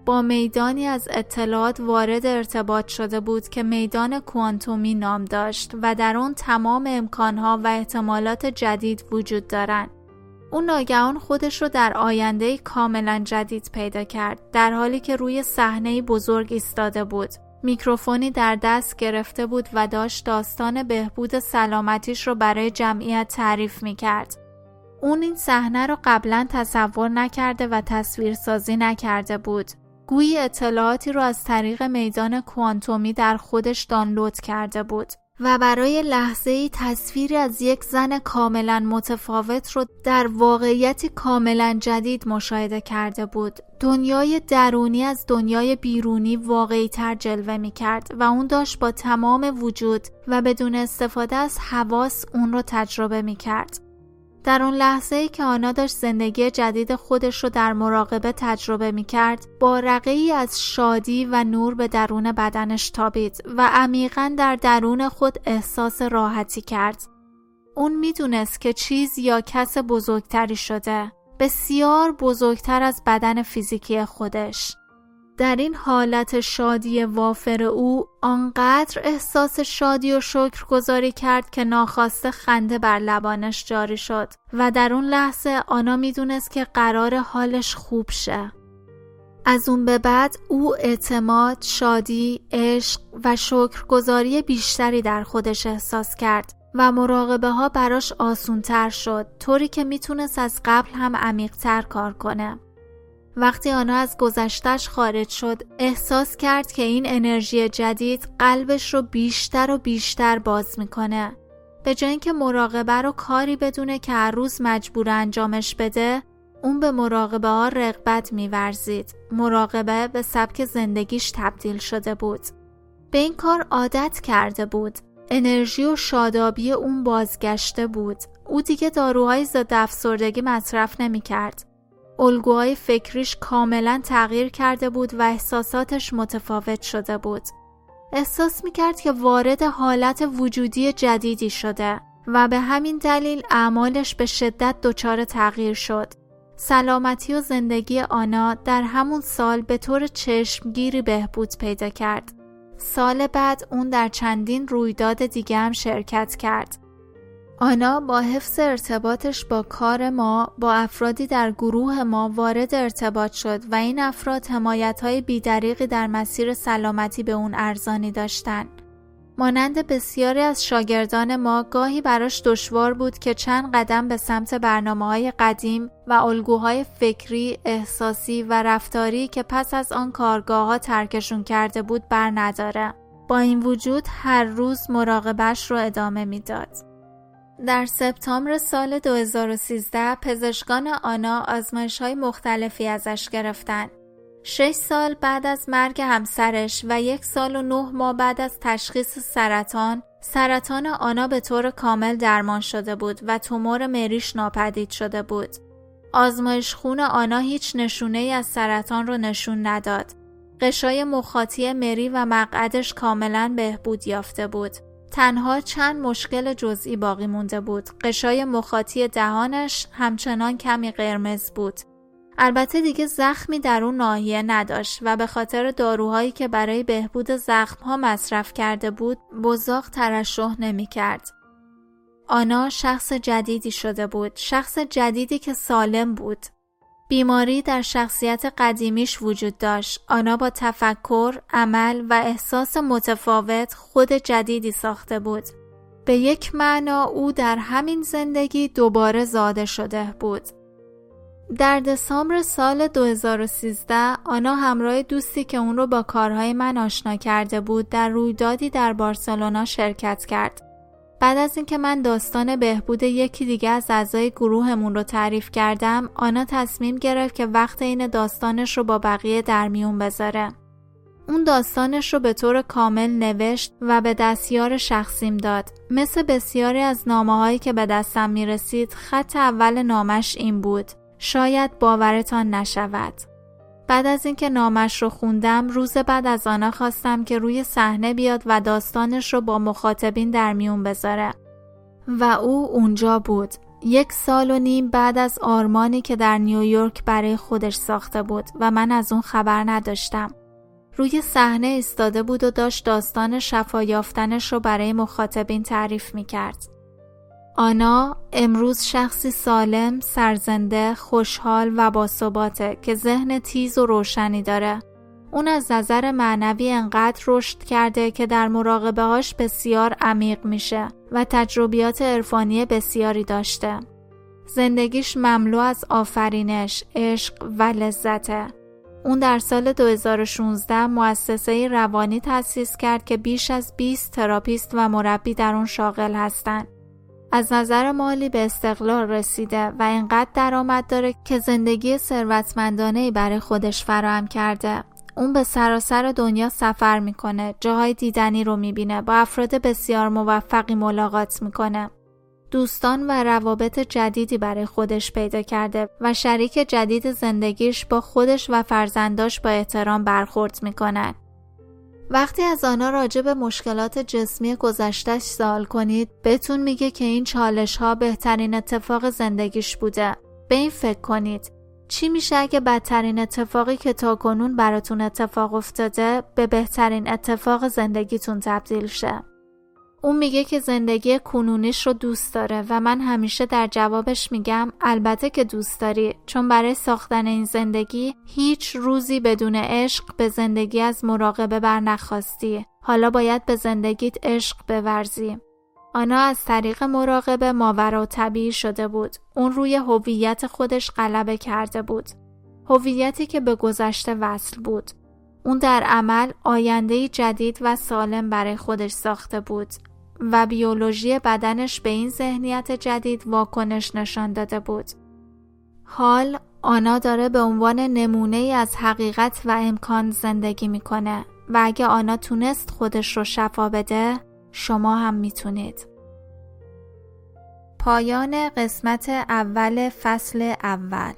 با میدانی از اطلاعات وارد ارتباط شده بود که میدان کوانتومی نام داشت و در آن تمام امکانها و احتمالات جدید وجود دارند. او ناگهان خودش رو در آینده کاملا جدید پیدا کرد در حالی که روی صحنه بزرگ ایستاده بود. میکروفونی در دست گرفته بود و داشت داستان بهبود سلامتیش رو برای جمعیت تعریف می کرد. اون این صحنه رو قبلا تصور نکرده و تصویرسازی نکرده بود. گویی اطلاعاتی رو از طریق میدان کوانتومی در خودش دانلود کرده بود و برای لحظه ای تصویری از یک زن کاملا متفاوت رو در واقعیتی کاملا جدید مشاهده کرده بود. دنیای درونی از دنیای بیرونی واقعی تر جلوه می کرد و اون داشت با تمام وجود و بدون استفاده از حواس اون رو تجربه می کرد. در اون لحظه ای که آنا داشت زندگی جدید خودش رو در مراقبه تجربه می کرد با رقی از شادی و نور به درون بدنش تابید و عمیقا در درون خود احساس راحتی کرد. اون می‌دونست که چیز یا کس بزرگتری شده بسیار بزرگتر از بدن فیزیکی خودش. در این حالت شادی وافر او آنقدر احساس شادی و شکر گذاری کرد که ناخواسته خنده بر لبانش جاری شد و در اون لحظه آنا می‌دونست که قرار حالش خوب شه. از اون به بعد او اعتماد، شادی، عشق و شکرگزاری بیشتری در خودش احساس کرد و مراقبه ها براش آسونتر شد طوری که می‌تونست از قبل هم عمیقتر کار کنه. وقتی آنا از گذشتش خارج شد احساس کرد که این انرژی جدید قلبش رو بیشتر و بیشتر باز می‌کنه. به جای اینکه مراقبه رو کاری بدونه که هر روز مجبور انجامش بده اون به مراقبه ها رغبت میورزید. مراقبه به سبک زندگیش تبدیل شده بود. به این کار عادت کرده بود. انرژی و شادابی اون بازگشته بود. او دیگه داروهای ضد افسردگی مصرف نمی‌کرد. الگوهای فکریش کاملا تغییر کرده بود و احساساتش متفاوت شده بود. احساس می‌کرد که وارد حالت وجودی جدیدی شده و به همین دلیل اعمالش به شدت دچار تغییر شد. سلامتی و زندگی آنا در همون سال به طور چشمگیری بهبود پیدا کرد. سال بعد اون در چندین رویداد دیگه هم شرکت کرد. آنا با حفظ ارتباطش با کار ما با افرادی در گروه ما وارد ارتباط شد و این افراد حمایت های بیدریقی در مسیر سلامتی به اون ارزانی داشتن. مانند بسیاری از شاگردان ما گاهی براش دشوار بود که چند قدم به سمت برنامه های قدیم و الگوهای فکری، احساسی و رفتاری که پس از آن کارگاه ها ترکشون کرده بود بر نداره. با این وجود هر روز مراقبش رو ادامه می‌داد. در سپتامبر سال 2013 پزشکان آنا آزمایش های مختلفی ازش گرفتن. شش سال بعد از مرگ همسرش و یک سال و نه ماه بعد از تشخیص سرطان سرطان آنا به طور کامل درمان شده بود و تومور مریش ناپدید شده بود. آزمایش خون آنا هیچ نشونه ای از سرطان رو نشون نداد. قشای مخاطی مری و مقعدش کاملا بهبود یافته بود. تنها چند مشکل جزئی باقی مونده بود. قشای مخاطی دهانش همچنان کمی قرمز بود. البته دیگه زخمی در اون ناحیه نداشت و به خاطر داروهایی که برای بهبود زخمها مصرف کرده بود بزاق ترشح نمی کرد. آنا شخص جدیدی شده بود شخص جدیدی که سالم بود بیماری در شخصیت قدیمیش وجود داشت. آنا با تفکر، عمل و احساس متفاوت خود جدیدی ساخته بود. به یک معنا او در همین زندگی دوباره زاده شده بود. در دسامبر سال 2013 آنا همراه دوستی که اون رو با کارهای من آشنا کرده بود در رویدادی در بارسلونا شرکت کرد. بعد از اینکه من داستان بهبود یکی دیگه از اعضای گروهمون رو تعریف کردم آنا تصمیم گرفت که وقت این داستانش رو با بقیه در میون بذاره. اون داستانش رو به طور کامل نوشت و به دستیار شخصیم داد. مثل بسیاری از نامه هایی که به دستم می رسید خط اول نامش این بود. شاید باورتان نشود. بعد از اینکه نامش رو خوندم روز بعد از آنها خواستم که روی صحنه بیاد و داستانش رو با مخاطبین در میون بذاره. و او اونجا بود. یک سال و نیم بعد از آرمانی که در نیویورک برای خودش ساخته بود و من از اون خبر نداشتم. روی صحنه ایستاده بود و داشت داستان شفا یافتنش رو برای مخاطبین تعریف می کرد. آنا امروز شخصی سالم، سرزنده، خوشحال و باثباته که ذهن تیز و روشنی داره. اون از نظر معنوی انقدر رشد کرده که در مراقبه هاش بسیار عمیق میشه و تجربیات عرفانی بسیاری داشته. زندگیش مملو از آفرینش، عشق و لذته. اون در سال 2016 مؤسسه روانی تأسیس کرد که بیش از 20 تراپیست و مربی در اون شاغل هستند. از نظر مالی به استقلال رسیده و اینقدر درآمد داره که زندگی ثروتمندانه برای خودش فراهم کرده. اون به سراسر دنیا سفر می‌کنه، جاهای دیدنی رو می‌بینه، با افراد بسیار موفقی ملاقات می‌کنه. دوستان و روابط جدیدی برای خودش پیدا کرده و شریک جدید زندگیش با خودش و فرزنداش با احترام برخورد می‌کنن. وقتی از آنها راجع به مشکلات جسمی گذشتش سوال کنید بهتون میگه که این چالش ها بهترین اتفاق زندگیش بوده. به این فکر کنید. چی میشه اگه بدترین اتفاقی که تا کنون براتون اتفاق افتاده به بهترین اتفاق زندگیتون تبدیل شه؟ اون میگه که زندگی کنونیش رو دوست داره و من همیشه در جوابش میگم البته که دوست داری چون برای ساختن این زندگی هیچ روزی بدون عشق به زندگی از مراقبه بر نخواستی. حالا باید به زندگیت عشق بورزی. آنا از طریق مراقبه ماورا طبیعی شده بود. اون روی هویت خودش غلبه کرده بود. هویتی که به گذشته وصل بود. اون در عمل آینده جدید و سالم برای خودش ساخته بود. و بیولوژی بدنش به این ذهنیت جدید واکنش نشان داده بود. حال آنا داره به عنوان نمونه ای از حقیقت و امکان زندگی می‌کنه و اگه آنا تونست خودش رو شفا بده شما هم می‌تونید. پایان قسمت اول فصل اول